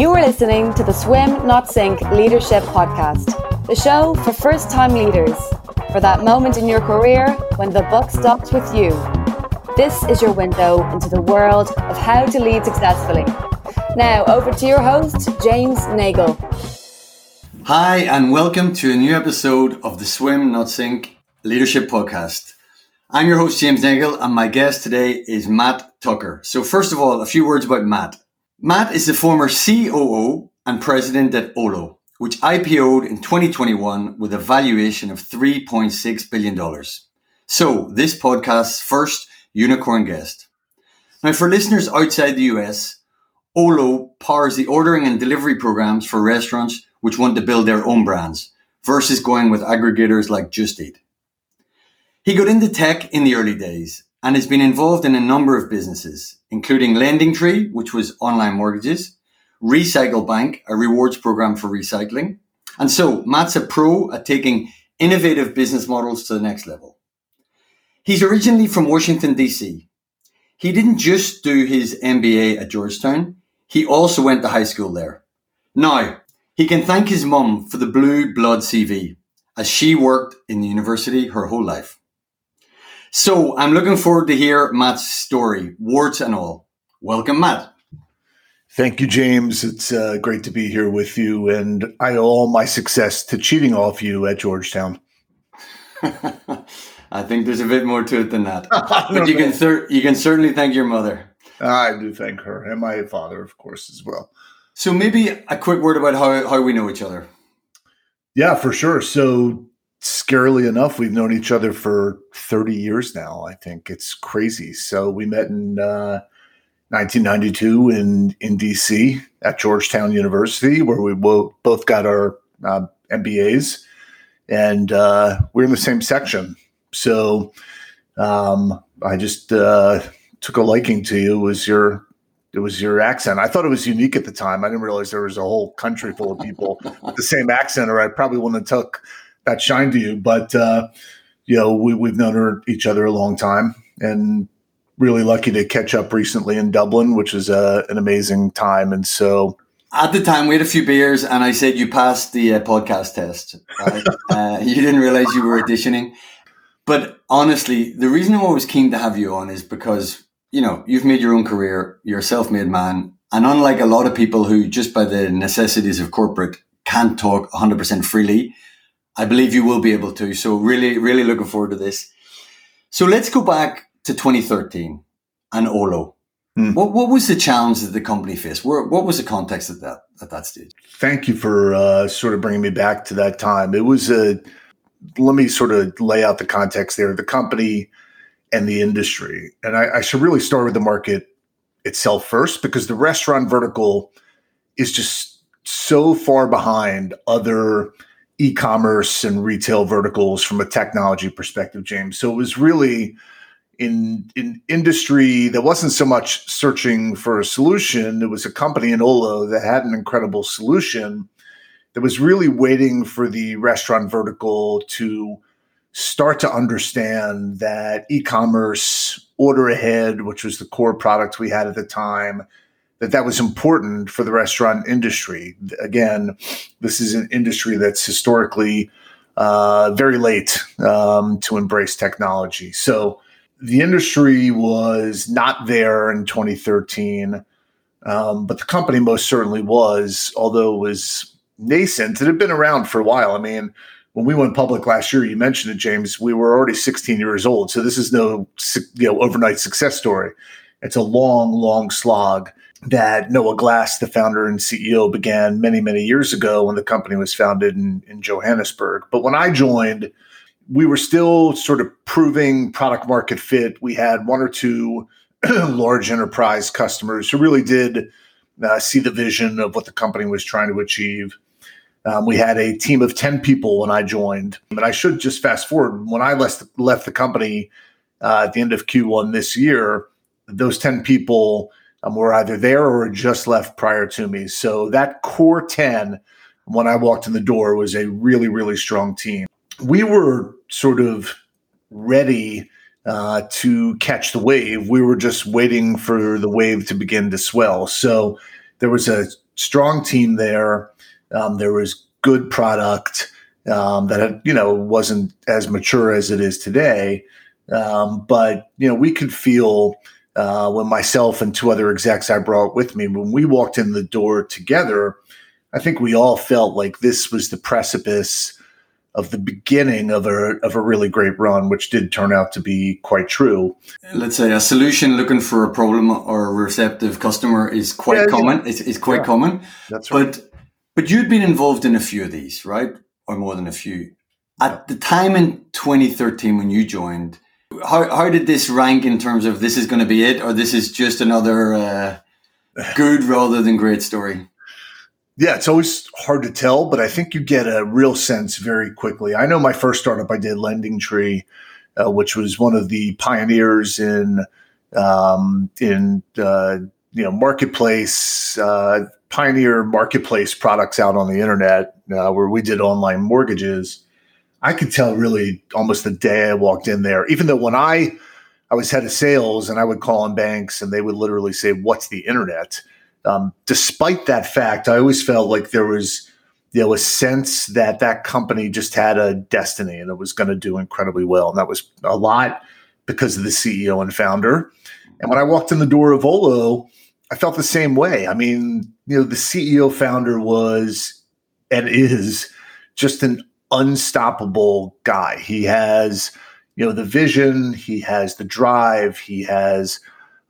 You are listening to the Swim Not Sink Leadership Podcast, the show for first time leaders, for that moment in your career when the buck stops with you. This is your window into the world of how to lead successfully. Now, over to your host, James Nagle. Hi, and welcome to a new episode of the Swim Not Sink Leadership Podcast. I'm your host, James Nagle, and my guest today is Matt Tucker. So, first of all, a few words about Matt. Matt is the former COO and president at Olo, which IPO'd in 2021 with a valuation of $3.6 billion. So, this podcast's first unicorn guest. Now, for listeners outside the US, Olo powers the ordering and delivery programs for restaurants which want to build their own brands versus going with aggregators like Just Eat. He got into tech in the early days and has been involved in a number of businesses, including Lending Tree, which was online mortgages, Recycle Bank, a rewards program for recycling. And so Matt's a pro at taking innovative business models to the next level. He's originally from Washington, DC. He didn't just do his MBA at Georgetown, he also went to high school there. Now, he can thank his mum for the blue blood CV, as she worked in the university her whole life. So I'm looking forward to hear Matt's story, warts and all. Welcome, Matt. Thank you, James. It's uh, great to be here with you, and I owe all my success to cheating off you at Georgetown. I think there's a bit more to it than that, but you can thir- you can certainly thank your mother. I do thank her and my father, of course, as well. So maybe a quick word about how how we know each other. Yeah, for sure. So scarily enough, we've known each other for 30 years now. I think it's crazy. So we met in uh, 1992 in in DC at Georgetown University, where we both got our uh, MBAs, and uh, we're in the same section. So um, I just uh, took a liking to you. It was your it was your accent. I thought it was unique at the time. I didn't realize there was a whole country full of people with the same accent, or I probably wouldn't have took that shine to you. But uh, you know, we, we've known each other a long time, and really lucky to catch up recently in Dublin, which was uh, an amazing time. And so, at the time, we had a few beers, and I said you passed the uh, podcast test. Right? uh, you didn't realize you were auditioning, but honestly, the reason I'm always keen to have you on is because you know you've made your own career, you're a self-made man, and unlike a lot of people who just by the necessities of corporate can't talk 100% freely I believe you will be able to. So really, really looking forward to this. So let's go back to 2013 and Olo. Hmm. What, what was the challenge that the company faced? Where, what was the context of that at that stage? Thank you for uh, sort of bringing me back to that time. It was a let me sort of lay out the context there. The company and the industry, and I, I should really start with the market itself first because the restaurant vertical is just so far behind other e-commerce and retail verticals from a technology perspective, James. So it was really in in industry that wasn't so much searching for a solution. It was a company in Olo that had an incredible solution that was really waiting for the restaurant vertical to start to understand that e-commerce order ahead, which was the core product we had at the time, that that was important for the restaurant industry. Again, this is an industry that's historically uh, very late um, to embrace technology. So the industry was not there in 2013, um, but the company most certainly was, although it was nascent. It had been around for a while. I mean, when we went public last year, you mentioned it, James. We were already 16 years old, so this is no you know overnight success story. It's a long, long slog that Noah Glass, the founder and CEO, began many, many years ago when the company was founded in, in Johannesburg. But when I joined, we were still sort of proving product market fit. We had one or two large enterprise customers who really did uh, see the vision of what the company was trying to achieve. Um, we had a team of 10 people when I joined. And I should just fast forward. When I left, left the company uh, at the end of Q1 this year, those 10 people um, were either there or just left prior to me. So that core 10, when I walked in the door, was a really, really strong team. We were sort of ready uh, to catch the wave. We were just waiting for the wave to begin to swell. So there was a strong team there. Um, there was good product um, that had, you know wasn't as mature as it is today, um, but you know we could feel uh, when myself and two other execs I brought with me when we walked in the door together. I think we all felt like this was the precipice of the beginning of a of a really great run, which did turn out to be quite true. Let's say a solution looking for a problem or a receptive customer is quite yeah, common. It's, it's quite yeah. common. That's right. But but you'd been involved in a few of these, right? Or more than a few. At the time in 2013 when you joined, how how did this rank in terms of this is going to be it, or this is just another uh, good rather than great story? Yeah, it's always hard to tell, but I think you get a real sense very quickly. I know my first startup I did, Lending Tree, uh, which was one of the pioneers in um, in uh, you know marketplace uh, pioneer marketplace products out on the internet, uh, where we did online mortgages. I could tell really almost the day I walked in there, even though when I I was head of sales and I would call on banks and they would literally say, "What's the internet?" Um, despite that fact, I always felt like there was you know a sense that that company just had a destiny and it was going to do incredibly well, and that was a lot because of the CEO and founder. And when I walked in the door of Olo, I felt the same way. I mean, you know, the CEO founder was and is just an unstoppable guy. He has, you know, the vision, he has the drive, he has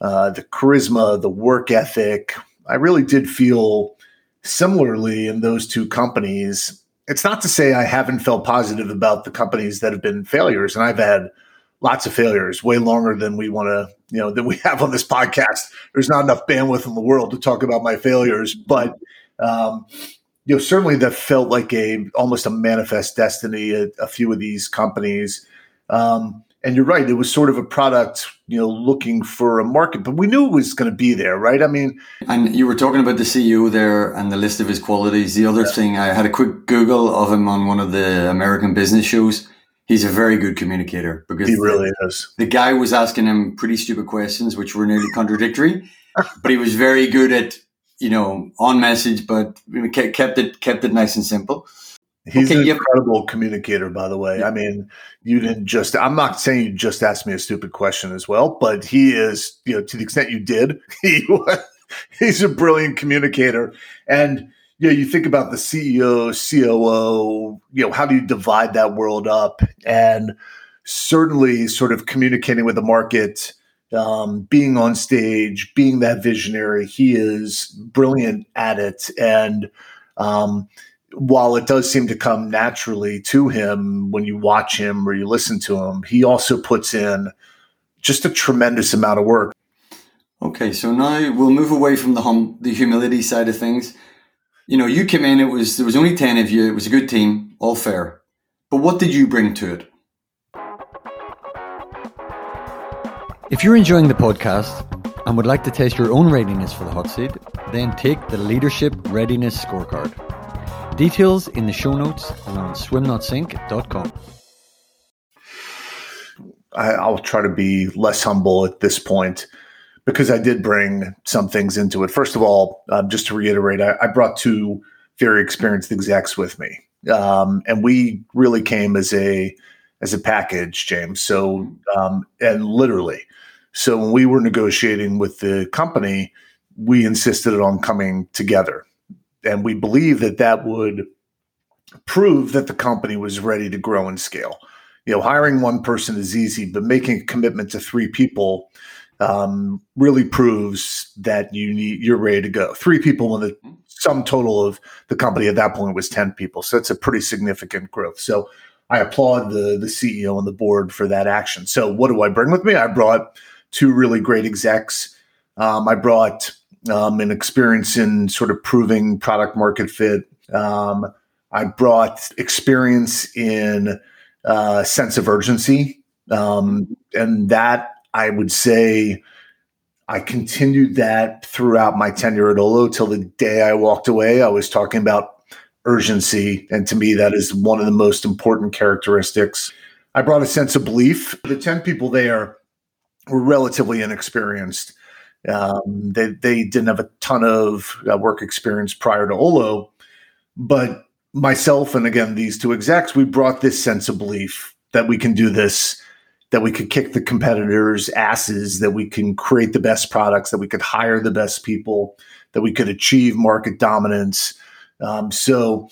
uh, the charisma, the work ethic, I really did feel similarly in those two companies. It's not to say I haven't felt positive about the companies that have been failures, and I've had lots of failures, way longer than we want to, you know, than we have on this podcast. There's not enough bandwidth in the world to talk about my failures, but um, you know, certainly that felt like a almost a manifest destiny. A, a few of these companies. Um, and you're right; it was sort of a product, you know, looking for a market, but we knew it was going to be there, right? I mean, and you were talking about the CEO there and the list of his qualities. The other yeah. thing, I had a quick Google of him on one of the American business shows. He's a very good communicator because he really the, is. The guy was asking him pretty stupid questions, which were nearly contradictory, but he was very good at you know on message, but kept it kept it nice and simple. He's okay, an incredible communicator, by the way. I mean, you didn't just, I'm not saying you just asked me a stupid question as well, but he is, you know, to the extent you did, he was, he's a brilliant communicator. And, you know, you think about the CEO, COO, you know, how do you divide that world up? And certainly sort of communicating with the market, um, being on stage, being that visionary, he is brilliant at it. And, um, while it does seem to come naturally to him when you watch him or you listen to him, he also puts in just a tremendous amount of work. Okay, so now we'll move away from the hum, the humility side of things. You know, you came in; it was there was only ten of you. It was a good team, all fair. But what did you bring to it? If you're enjoying the podcast and would like to test your own readiness for the hot seat, then take the Leadership Readiness Scorecard. Details in the show notes and on swimnotsink.com. I, will try to be less humble at this point because I did bring some things into it. First of all, um, just to reiterate, I, I, brought two very experienced execs with me, um, and we really came as a as a package, James. So, um, and literally, so when we were negotiating with the company, we insisted on coming together and we believe that that would prove that the company was ready to grow and scale. You know, hiring one person is easy, but making a commitment to three people um, really proves that you need you're ready to go. Three people when the sum total of the company at that point was ten people, so it's a pretty significant growth. So I applaud the the CEO and the board for that action. So what do I bring with me? I brought two really great execs. Um, I brought um, and experience in sort of proving product market fit. Um, I brought experience in uh, sense of urgency, um, and that I would say I continued that throughout my tenure at Olo till the day I walked away. I was talking about urgency, and to me, that is one of the most important characteristics. I brought a sense of belief. The ten people there were relatively inexperienced Um, they they didn't have a ton of uh, work experience prior to Olo, but myself and again these two execs, we brought this sense of belief that we can do this, that we could kick the competitors' asses, that we can create the best products, that we could hire the best people, that we could achieve market dominance. Um, so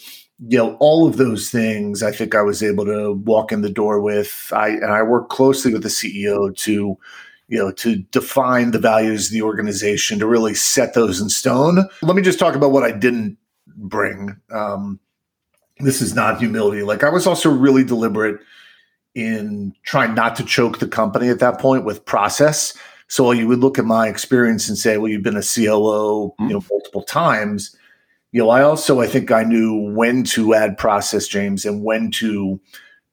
you know all of those things i think i was able to walk in the door with. I and i work closely with the ceo to you know to define the values of the organization to really set those in stone. Let me just talk about what i didn't bring. Um, this is not humility. Like i was also really deliberate in trying not to choke the company at that point with process. So you would look at my experience and say well you've been a coo you know multiple times you know, I also I think I knew when to add process, James, and when to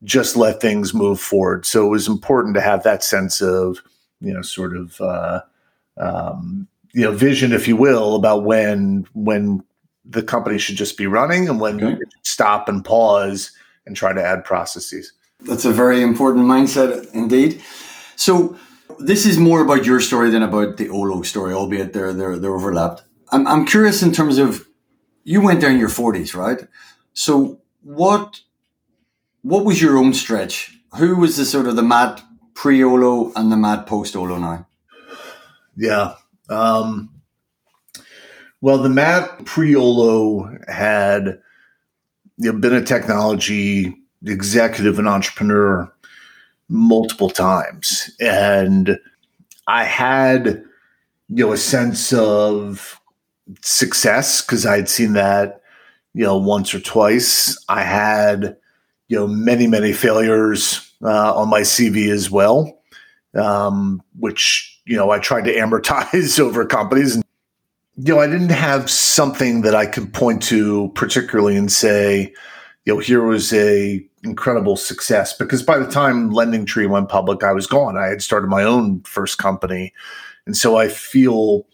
just let things move forward. So it was important to have that sense of, you know, sort of, uh, um, you know, vision, if you will, about when when the company should just be running and when okay. stop and pause and try to add processes. That's a very important mindset indeed. So this is more about your story than about the Olo story, albeit they're they're, they're overlapped. I'm I'm curious in terms of you went there in your 40s, right? So what what was your own stretch? Who was the sort of the Matt pre-Olo and the Matt post-Olo now? Yeah. Um, well, the Matt pre-Olo had you know, been a technology executive and entrepreneur multiple times. And I had, you know, a sense of success because I had seen that, you know, once or twice. I had, you know, many, many failures uh, on my CV as well, um, which, you know, I tried to amortize over companies. And, you know, I didn't have something that I could point to particularly and say, you know, here was a incredible success because by the time Lending Tree went public, I was gone. I had started my own first company. And so I feel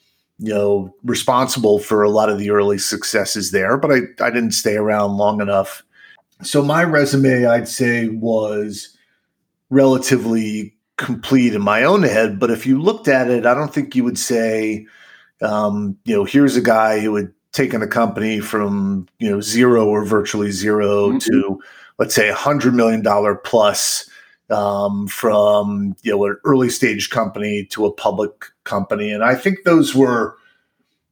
you know, responsible for a lot of the early successes there, but I, I didn't stay around long enough. So my resume, I'd say, was relatively complete in my own head. But if you looked at it, I don't think you would say, um, you know, here's a guy who had taken a company from, you know, zero or virtually 0 mm-hmm. to, let's say, a hundred million dollar plus um, from you know an early stage company to a public company, and I think those were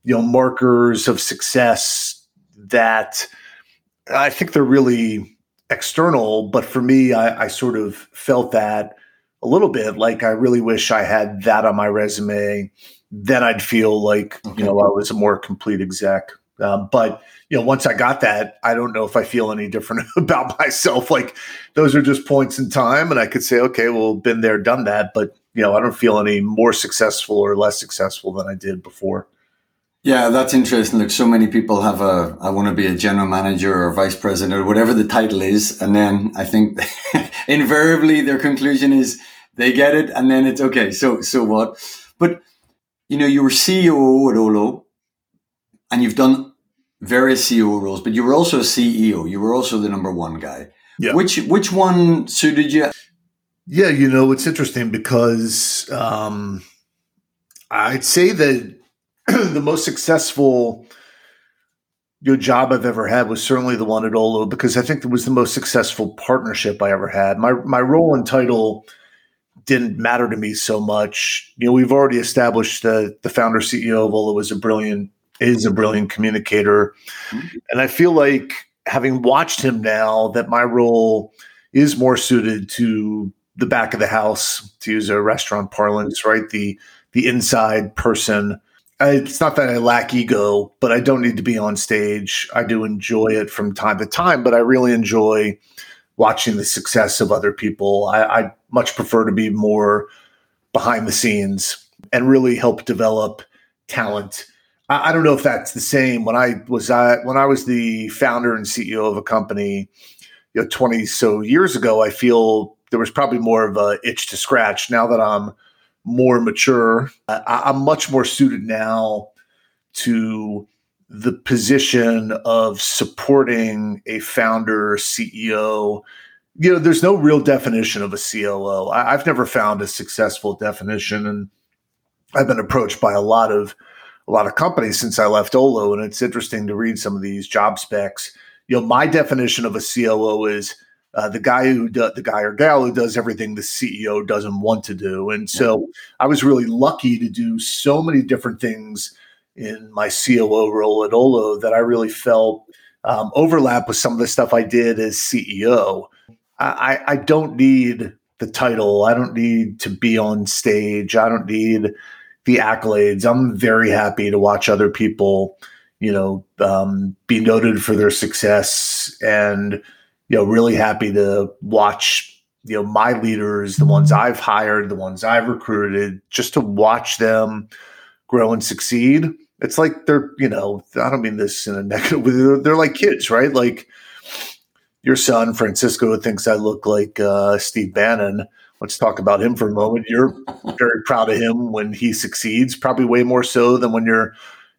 you know markers of success that I think they're really external. But for me, I, I sort of felt that a little bit like I really wish I had that on my resume. Then I'd feel like okay. you know I was a more complete exec. Um, but you know, once I got that, I don't know if I feel any different about myself. Like those are just points in time, and I could say, okay, well, been there, done that. But you know, I don't feel any more successful or less successful than I did before. Yeah, that's interesting. Like so many people have a, I want to be a general manager or vice president or whatever the title is, and then I think invariably their conclusion is they get it, and then it's okay. So so what? But you know, you were CEO at Olo, and you've done various CEO roles, but you were also a CEO. You were also the number one guy. Yeah. Which which one suited you? Yeah, you know, it's interesting because um, I'd say that the most successful your job I've ever had was certainly the one at Olo because I think it was the most successful partnership I ever had. My my role and title didn't matter to me so much. You know, we've already established that the founder CEO of Olo was a brilliant is a brilliant communicator. Mm-hmm. And I feel like having watched him now that my role is more suited to the back of the house, to use a restaurant parlance, right? The the inside person. I, it's not that I lack ego, but I don't need to be on stage. I do enjoy it from time to time, but I really enjoy watching the success of other people. I, I much prefer to be more behind the scenes and really help develop talent I, I don't know if that's the same. When I was uh, when I was the founder and CEO of a company, you know, twenty so years ago, I feel there was probably more of a itch to scratch. Now that I'm more mature, I, I'm much more suited now to the position of supporting a founder CEO you know there's no real definition of a coo I, have never found a successful definition and I've been approached by a lot of a lot of companies since I left Olo, and it's interesting to read some of these job specs. You know, my definition of a COO is uh, the guy who do, the guy or gal who does everything the CEO doesn't want to do. And so I was really lucky to do so many different things in my COO role at Olo that I really felt um, overlap with some of the stuff I did as CEO. I, I don't need the title. I don't need to be on stage. I don't need the accolades. I'm very happy to watch other people, you know, um, be noted for their success, and you know, really happy to watch you know my leaders, the ones I've hired, the ones I've recruited, just to watch them grow and succeed. It's like they're, you know, I don't mean this in a negative. They're, they're like kids, right? Like your son Francisco thinks I look like uh, Steve Bannon let's talk about him for a moment. You're very proud of him when he succeeds, probably way more so than when you're,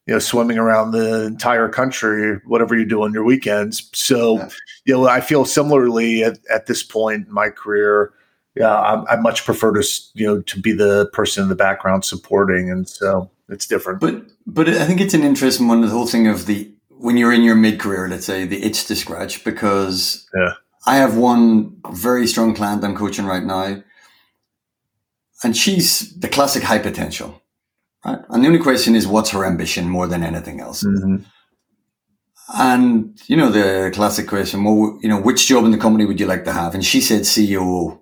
you know, swimming around the entire country, whatever you do on your weekends. So, yeah. you know, I feel similarly at, at this point in my career. Yeah, I, I much prefer to, you know, to be the person in the background supporting, and so it's different. But, but I think it's an interesting one. The whole thing of the when you're in your mid career, let's say the itch to scratch, because yeah. I have one very strong client I'm coaching right now and she's the classic high potential, right? And the only question is, what's her ambition more than anything else? Mm-hmm. And you know the classic question, well, you know, which job in the company would you like to have? And she said CEO,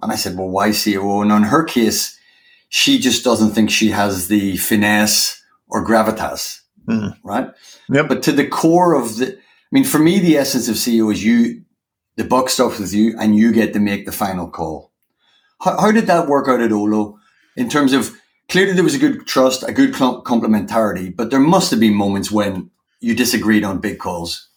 and I said, well, why CEO? And in her case, she just doesn't think she has the finesse or gravitas, mm. right? Yep. But to the core of the, I mean, for me, the essence of CEO is you, the buck stops with you, and you get to make the final call how, how did that work out at Olo in terms of clearly there was a good trust, a good complementarity, but there must have been moments when you disagreed on big calls.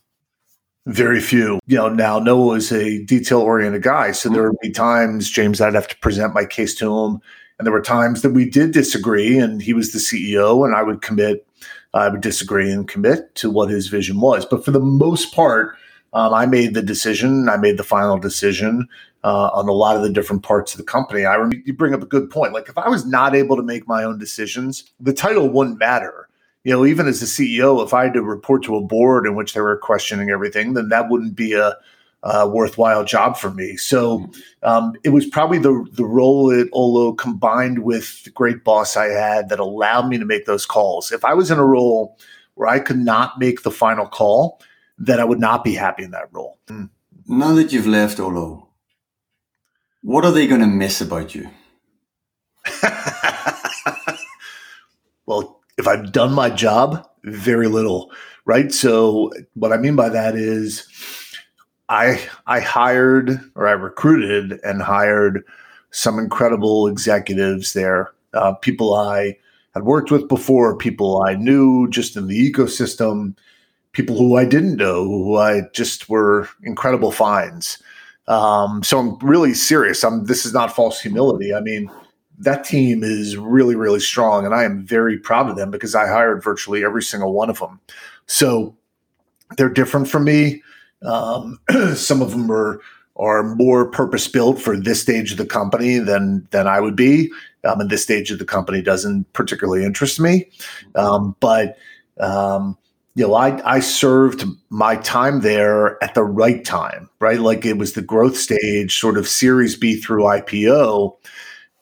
Very few. You know, now Noah is a detail oriented guy. So there would be times, James, I'd have to present my case to him. And there were times that we did disagree, and he was the CEO, and I would commit, I would disagree and commit to what his vision was. But for the most part, um, I made the decision. I made the final decision uh, on a lot of the different parts of the company. I remember you bring up a good point. Like if I was not able to make my own decisions, the title wouldn't matter. You know, even as a CEO, if I had to report to a board in which they were questioning everything, then that wouldn't be a, worthwhile job for me. So um, it was probably the the role at Olo combined with the great boss I had that allowed me to make those calls. If I was in a role where I could not make the final call, then I would not be happy in that role. Mm. Now that you've left Olo, what are they going to miss about you? well, if I've done my job, very little, right? So what I mean by that is I I hired or I recruited and hired some incredible executives there, uh, people I had worked with before, people I knew just in the ecosystem, people who I didn't know, who I just were incredible finds. Um, so I'm really serious. I'm, this is not false humility. I mean, that team is really, really strong, and I am very proud of them because I hired virtually every single one of them. So they're different from me. Um, some of them are are more purpose built for this stage of the company than than I would be. Um, and this stage of the company doesn't particularly interest me. Um, but um, you know, I, I served my time there at the right time, right? Like it was the growth stage, sort of Series B through IPO,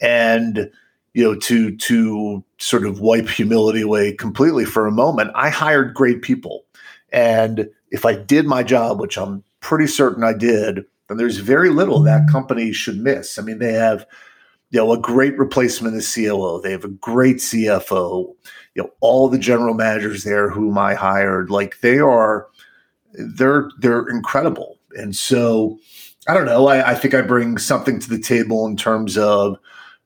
and you know, to to sort of wipe humility away completely for a moment, I hired great people, and if I did my job, which I'm pretty certain I did, then there's very little that mm-hmm. company should miss. I mean, they have you know a great replacement as COO, they have a great CFO you know all the general managers there whom I hired, like they are, they're they're incredible, and so I don't know. I, I think I bring something to the table in terms of.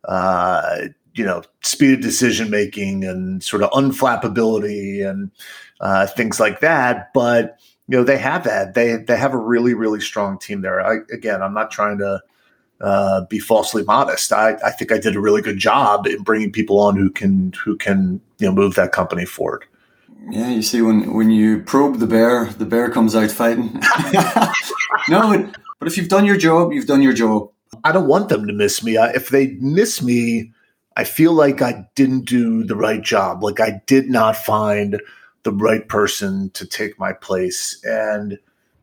Uh, you know, speed of decision making and sort of unflappability and uh, things like that. But you know, they have that. They they have a really really strong team there. I, again, I'm not trying to uh, be falsely modest. I, I think I did a really good job in bringing people on who can who can you know move that company forward. Yeah, you see, when when you probe the bear, the bear comes out fighting. no, but, but if you've done your job, you've done your job. I don't want them to miss me. I, if they miss me, I feel like I didn't do the right job. Like I did not find the right person to take my place. And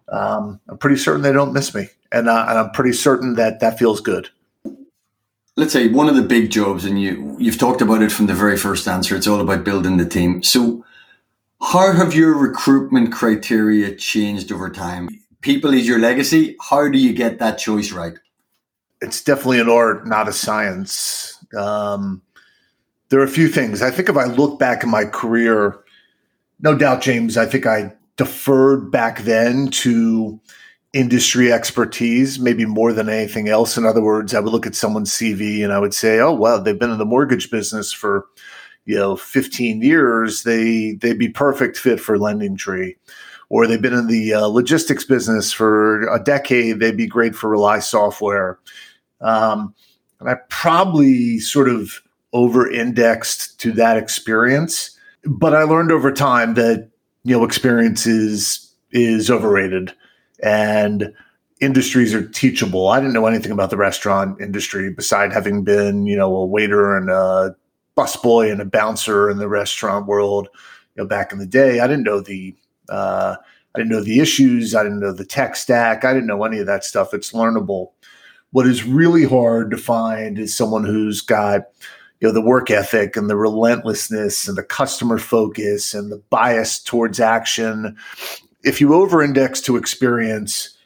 um, I'm pretty certain they don't miss me. And, uh, and I'm pretty certain that that feels good. Let's say one of the big jobs, and you you've talked about it from the very first answer. It's all about building the team. So, how have your recruitment criteria changed over time? People is your legacy. How do you get that choice right? It's definitely an art, not a science. Um, there are a few things. I think if I look back in my career, no doubt, James, I think I deferred back then to industry expertise, maybe more than anything else. In other words, I would look at someone's CV and I would say, "Oh, well, they've been in the mortgage business for, you know, 15 years. They they'd be perfect fit for Lending Tree." Or they've been in the uh, logistics business for a decade. They'd be great for Rely Software. Um, and I probably sort of over indexed to that experience. But I learned over time that, you know, experience is, is overrated and industries are teachable. I didn't know anything about the restaurant industry beside having been, you know, a waiter and a busboy and a bouncer in the restaurant world, you know, back in the day. I didn't know the, uh, I didn't know the issues. I didn't know the tech stack. I didn't know any of that stuff. It's learnable. What is really hard to find is someone who's got you know the work ethic and the relentlessness and the customer focus and the bias towards action. If you over-index to experience,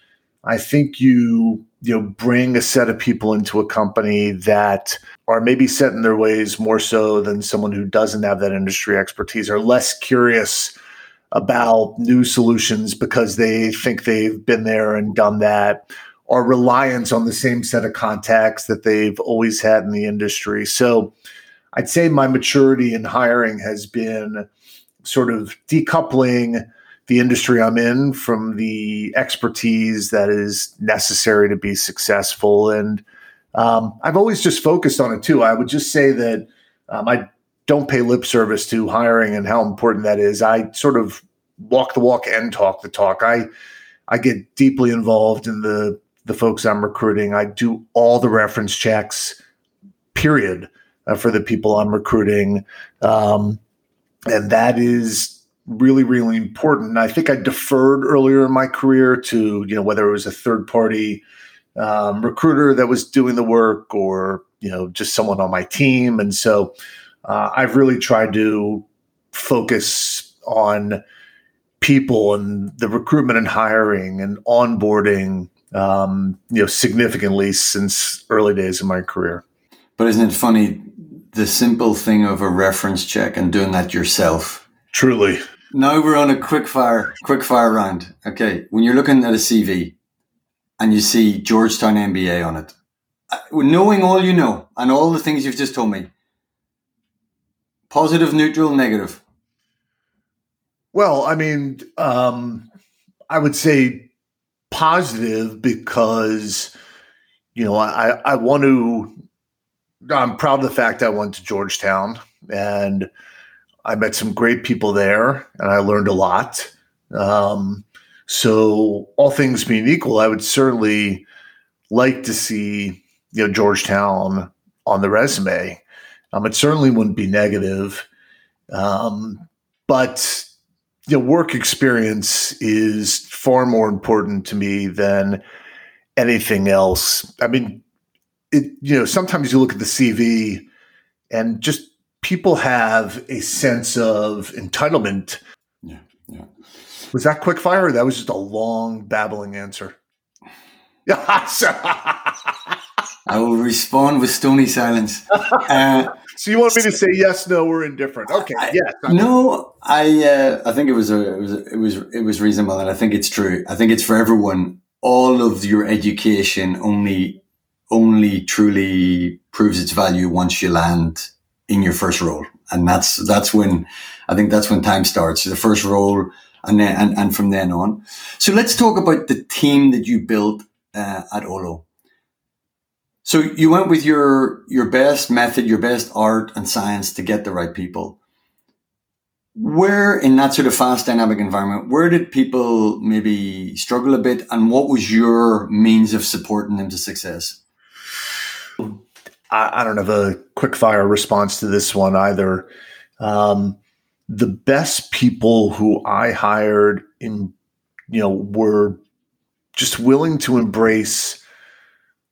I think you you know bring a set of people into a company that are maybe set in their ways more so than someone who doesn't have that industry expertise or less curious about new solutions because they think they've been there and done that or reliance on the same set of contacts that they've always had in the industry. So I'd say my maturity in hiring has been sort of decoupling the industry I'm in from the expertise that is necessary to be successful. And um, I've always just focused on it too. I would just say that um, I don't pay lip service to hiring and how important that is. I sort of walk the walk and talk the talk. I I get deeply involved in the the folks I'm recruiting. I do all the reference checks, period, uh, for the people I'm recruiting. Um, and that is really, really important. I think I deferred earlier in my career to, you know, whether it was a third party um, recruiter that was doing the work or, you know, just someone on my team. And so uh, I've really tried to focus on people and the recruitment and hiring and onboarding um, you know, significantly since early days of my career. But isn't it funny the simple thing of a reference check and doing that yourself? Truly. Now we're on a quick fire, quick fire round. Okay, when you're looking at a CV and you see Georgetown MBA on it, uh, knowing all you know and all the things you've just told me, positive, neutral, negative. Well, I mean, um, I would say positive because you know I I want to. I'm proud of the fact I went to Georgetown and I met some great people there and I learned a lot. Um, so all things being equal, I would certainly like to see you know Georgetown on the resume. Um, it certainly wouldn't be negative, um, but you know, work experience is far more important to me than anything else. I mean, it, you know, sometimes you look at the CV and just people have a sense of entitlement. Yeah. Yeah. Was that quick fire? that was just a long babbling answer? I will respond with stony silence. Uh, so you want me to say yes, no, or indifferent? Okay, I, yes. no, I uh, I think it was a it was it was it was reasonable, and I think it's true. I think it's for everyone. All of your education only only truly proves its value once you land in your first role, and that's that's when I think that's when time starts. The first role, and then and, and from then on. So let's talk about the team that you built uh, at Olo. So you went with your your best method, your best art and science to get the right people. Where in that sort of fast dynamic environment, where did people maybe struggle a bit and what was your means of supporting them to success? I, I, don't have a quick fire response to this one either. Um, the best people who I hired in, you know, were just willing to embrace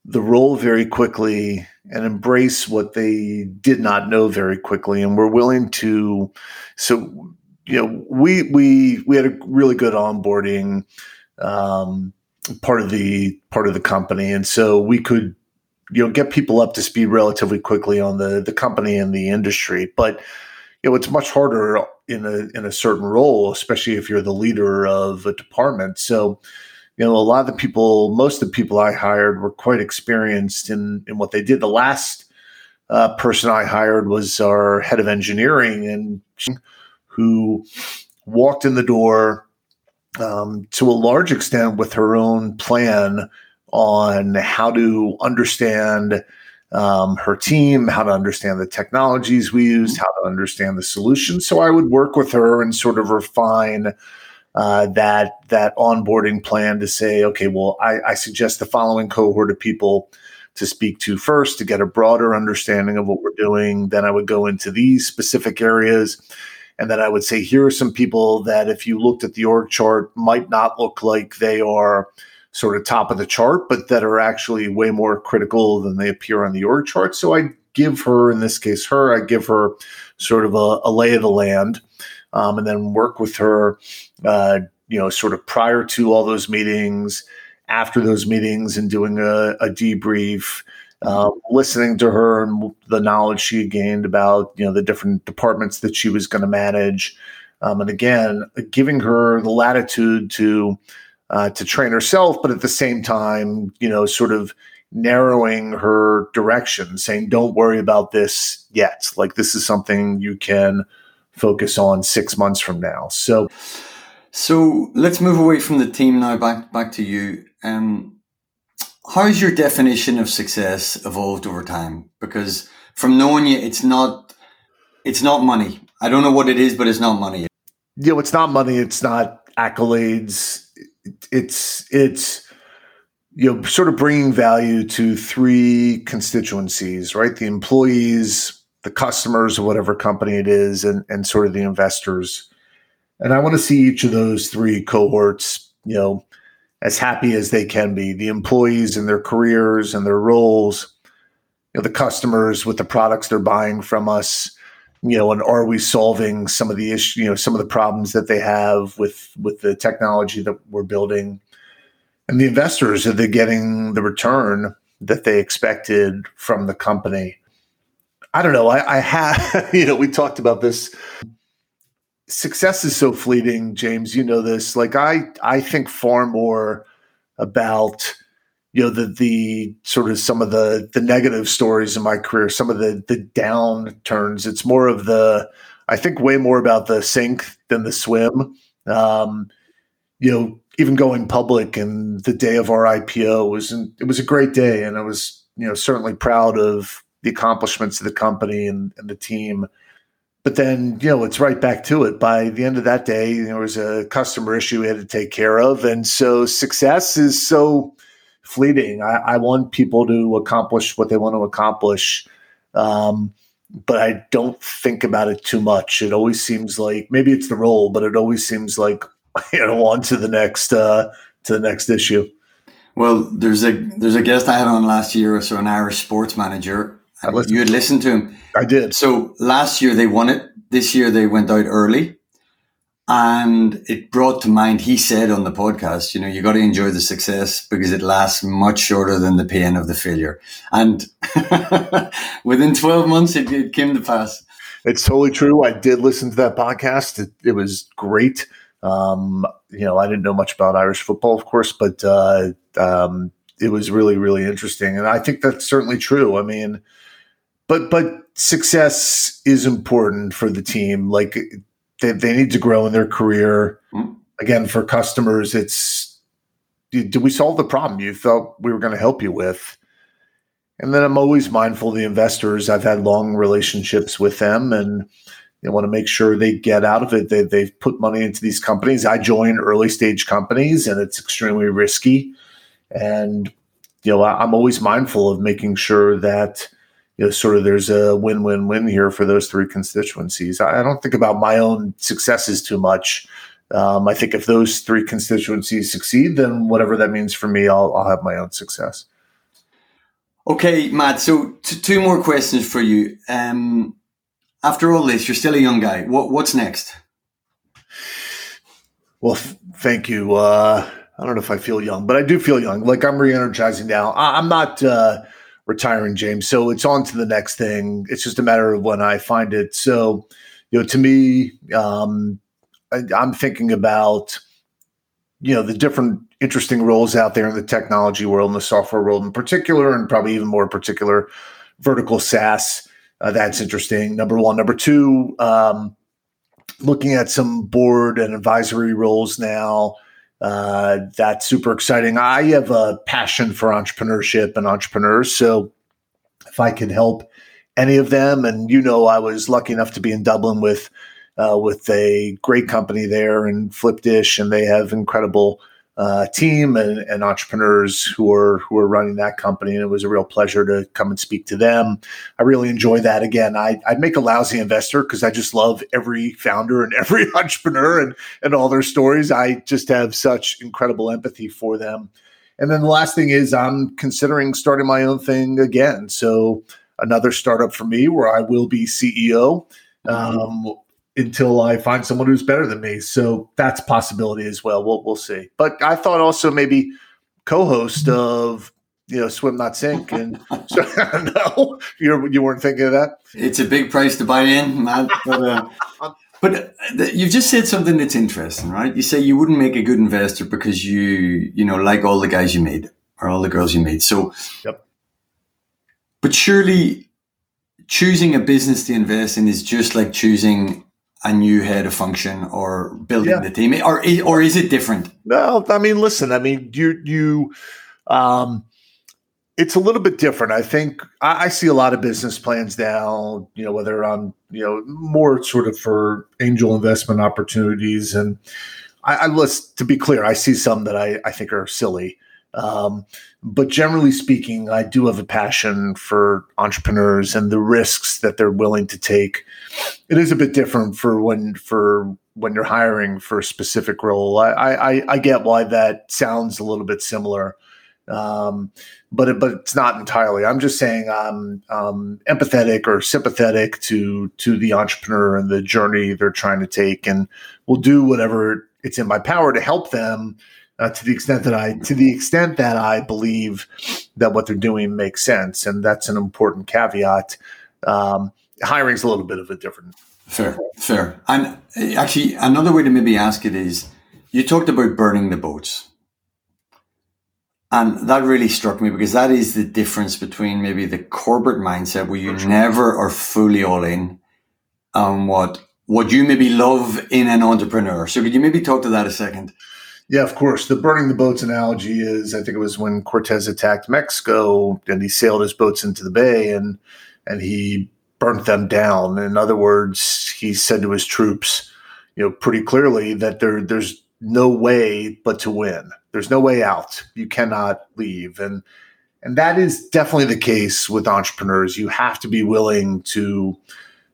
the role very quickly and embrace what they did not know very quickly and were willing to so you know we we we had a really good onboarding um, part of the part of the company and so we could you know get people up to speed relatively quickly on the the company and the industry but you know it's much harder in a in a certain role especially if you're the leader of a department so you know, a lot of the people, most of the people I hired were quite experienced in in what they did. The last uh, person I hired was our head of engineering, and who walked in the door um, to a large extent with her own plan on how to understand um, her team, how to understand the technologies we used, how to understand the solutions. So I would work with her and sort of refine uh, that that onboarding plan to say, okay, well, I, I suggest the following cohort of people to speak to first to get a broader understanding of what we're doing. Then I would go into these specific areas. And then I would say, here are some people that, if you looked at the org chart, might not look like they are sort of top of the chart, but that are actually way more critical than they appear on the org chart. So I give her, in this case, her, I give her sort of a, a lay of the land um, and then work with her, uh, you know, sort of prior to all those meetings, after those meetings, and doing a, a debrief. Uh, listening to her and the knowledge she gained about you know the different departments that she was going to manage, um, and again giving her the latitude to uh, to train herself, but at the same time, you know, sort of narrowing her direction, saying, "Don't worry about this yet. Like this is something you can focus on six months from now. So, so let's move away from the team now. Back back to you. Um, how has your definition of success evolved over time? Because from knowing you, it's not it's not money. I don't know what it is, but it's not money. You know, it's not money. It's not accolades. It's it's you know sort of bringing value to three constituencies, right? The employees, the customers whatever company it is and, and sort of the investors. And I want to see each of those three cohorts, you know, as happy as they can be. The employees and their careers and their roles, you know, the customers with the products they're buying from us, you know, and are we solving some of the issue, you know, some of the problems that they have with with the technology that we're building. And the investors, are they getting the return that they expected from the company? I don't know. I, I have, you know, we talked about this. Success is so fleeting, James. You know this. Like I, I think far more about, you know, the the sort of some of the the negative stories in my career, some of the the downturns. It's more of the, I think, way more about the sink than the swim. Um, you know, even going public and the day of our IPO was it was a great day, and I was you know certainly proud of the accomplishments of the company and, and the team. But then, you know, it's right back to it. By the end of that day, there was a customer issue we had to take care of. And so success is so fleeting. I, I want people to accomplish what they want to accomplish. Um, but I don't think about it too much. It always seems like maybe it's the role, but it always seems like you know on to the next uh, to the next issue. Well, there's a there's a guest I had on last year, so an Irish sports manager, you had listened to him. I did. So last year they won it. This year they went out early. And it brought to mind, he said on the podcast, you know, you got to enjoy the success because it lasts much shorter than the pain of the failure. And within 12 months, it, it, came to pass. It's totally true. I did listen to that podcast. It, it was great. Um, you know, I didn't know much about Irish football, of course, but uh, um, it was really, really interesting. And I think that's certainly true. I mean, but but success is important for the team. Like they, they need to grow in their career. Mm-hmm. Again, for customers, it's did we solve the problem you felt we were going to help you with? And then I'm always mindful of the investors. I've had long relationships with them and they want to make sure they get out of it. They, they've put money into these companies. I join early stage companies and it's extremely risky. And, you know, I, I'm always mindful of making sure that you know, sort of there's a win-win-win here for those three constituencies. I, I don't think about my own successes too much. Um, I think if those three constituencies succeed, then whatever that means for me, I'll, I'll have my own success. Okay, Matt. So t- two more questions for you. Um, after all this, you're still a young guy. What, what's next? Well, f- thank you. Uh, I don't know if I feel young, but I do feel young. Like I'm re-energizing now. I- am not uh, retiring, James. So it's on to the next thing. It's just a matter of when I find it. So, you know, to me, um, I, I'm thinking about you know the different interesting roles out there in the technology world and the software world in particular, and probably even more particular, vertical SaaS. Uh, that's interesting. Number one. Number two, um, looking at some board and advisory roles now. Uh, that's super exciting. I have a passion for entrepreneurship and entrepreneurs. So if I could help any of them, and you know, I was lucky enough to be in Dublin with uh, with a great company there and Flipdish, and they have incredible uh, team and, and, entrepreneurs who are who are running that company. And it was a real pleasure to come and speak to them. I really enjoy that. Again, I, I'd make a lousy investor because I just love every founder and every entrepreneur and and all their stories. I just have such incredible empathy for them. And then the last thing is I'm considering starting my own thing again. So another startup for me where I will be CEO. Mm-hmm. Um, until I find someone who's better than me. So that's a possibility as well. We'll we'll see. But I thought also maybe co-host of you know swim not sink and so, no you you weren't thinking of that it's a big price to buy in man but, uh, but uh, you've just said something that's interesting right you say you wouldn't make a good investor because you you know like all the guys you made or all the girls you made so yep. but surely choosing a business to invest in is just like choosing a new head of function or building yeah. the team? Or or is it different? Well i mean listen i mean you you um it's a little bit different. I think I, I, see a lot of business plans now you know whether on you know more sort of for angel investment opportunities. And i, I let's to be clear i see some that i i think are silly. Um, but generally speaking, I do have a passion for entrepreneurs and the risks that they're willing to take. It is a bit different for when for when you're hiring for a specific role. I I, I get why that sounds a little bit similar, um, but it, but it's not entirely. I'm just saying I'm um, empathetic or sympathetic to to the entrepreneur and the journey they're trying to take, and will do whatever it's in my power to help them uh, to the extent that I to the extent that I believe that what they're doing makes sense, and that's an important caveat. Um, hiring is a little bit of a different. Fair, fair. And uh, actually, another way to maybe ask it is, you talked about burning the boats, and that really struck me because that is the difference between maybe the corporate mindset where you never are fully all in, and what what you maybe love in an entrepreneur. So could you maybe talk to that a second? Yeah, of course. The burning the boats analogy is I think it was when Cortez attacked Mexico and he sailed his boats into the bay and and he burnt them down. In other words, he said to his troops, you know, pretty clearly that there there's no way but to win. There's no way out. You cannot leave. And and that is definitely the case with entrepreneurs. You have to be willing to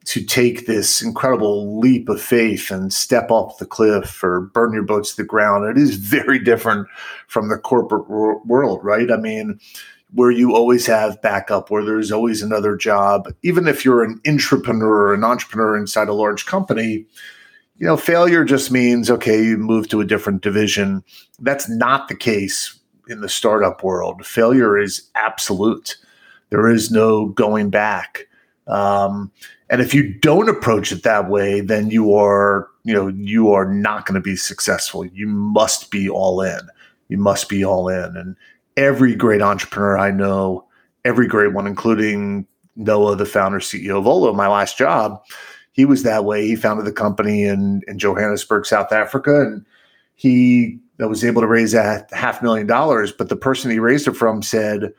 to take this incredible leap of faith and step off the cliff or burn your boats to the ground. It is very different from the corporate world, right? I mean, where you always have backup, where there's always another job. Even if you're an entrepreneur, or an entrepreneur inside a large company, you know, failure just means, okay, you move to a different division. That's not the case in the startup world. Failure is absolute. There is no going back. Um, and if you don't approach it that way, then you are, you know, you are not going to be successful. You must be all in. You must be all in. And every great entrepreneur I know, every great one, including Noah, the founder CEO of Olo, my last job, he was that way. He founded the company in, in Johannesburg, South Africa, and he was able to raise a half million dollars. But the person he raised it from said,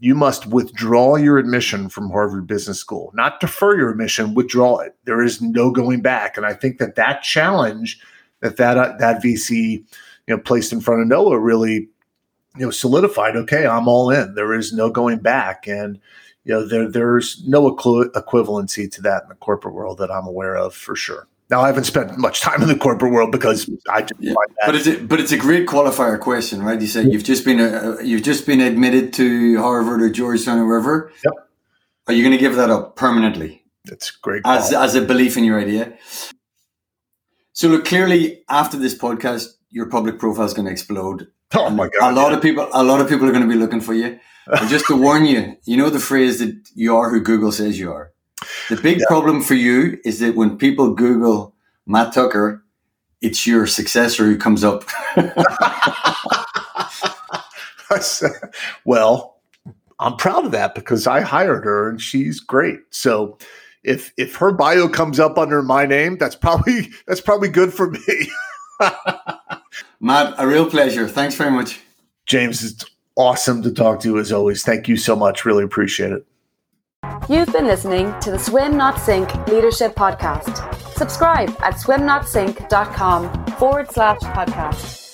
you must withdraw your admission from Harvard Business School, not defer your admission, withdraw it. There is no going back. And I think that that challenge that that, uh, that VC you know placed in front of Noah really you know solidified. Okay, I'm all in. There is no going back. And you know, there there's no equi- equivalency to that in the corporate world that I'm aware of for sure. Now, I haven't spent much time in the corporate world because I just yeah. But it's a, but it's a great qualifier question, right? You said you've just been a, you've just been admitted to Harvard or Georgetown or wherever. Yep. Are you going to give that up permanently? That's great. As as a belief in your idea. So look, clearly after this podcast, your public profile is going to explode. Oh my god! A lot yeah. of people, a lot of people are going to be looking for you. And just to warn you, you know the phrase that you are who Google says you are. The big yeah. problem for you is that when people Google Matt Tucker, it's your successor who comes up. well, I'm proud of that because I hired her and she's great. So if if her bio comes up under my name, that's probably that's probably good for me. Matt, a real pleasure. Thanks very much. James, it's awesome to talk to you as always. Thank you so much. Really appreciate it. You've been listening to the Swim Not Sink Leadership Podcast. Subscribe at swimnotsink.com forward slash podcast.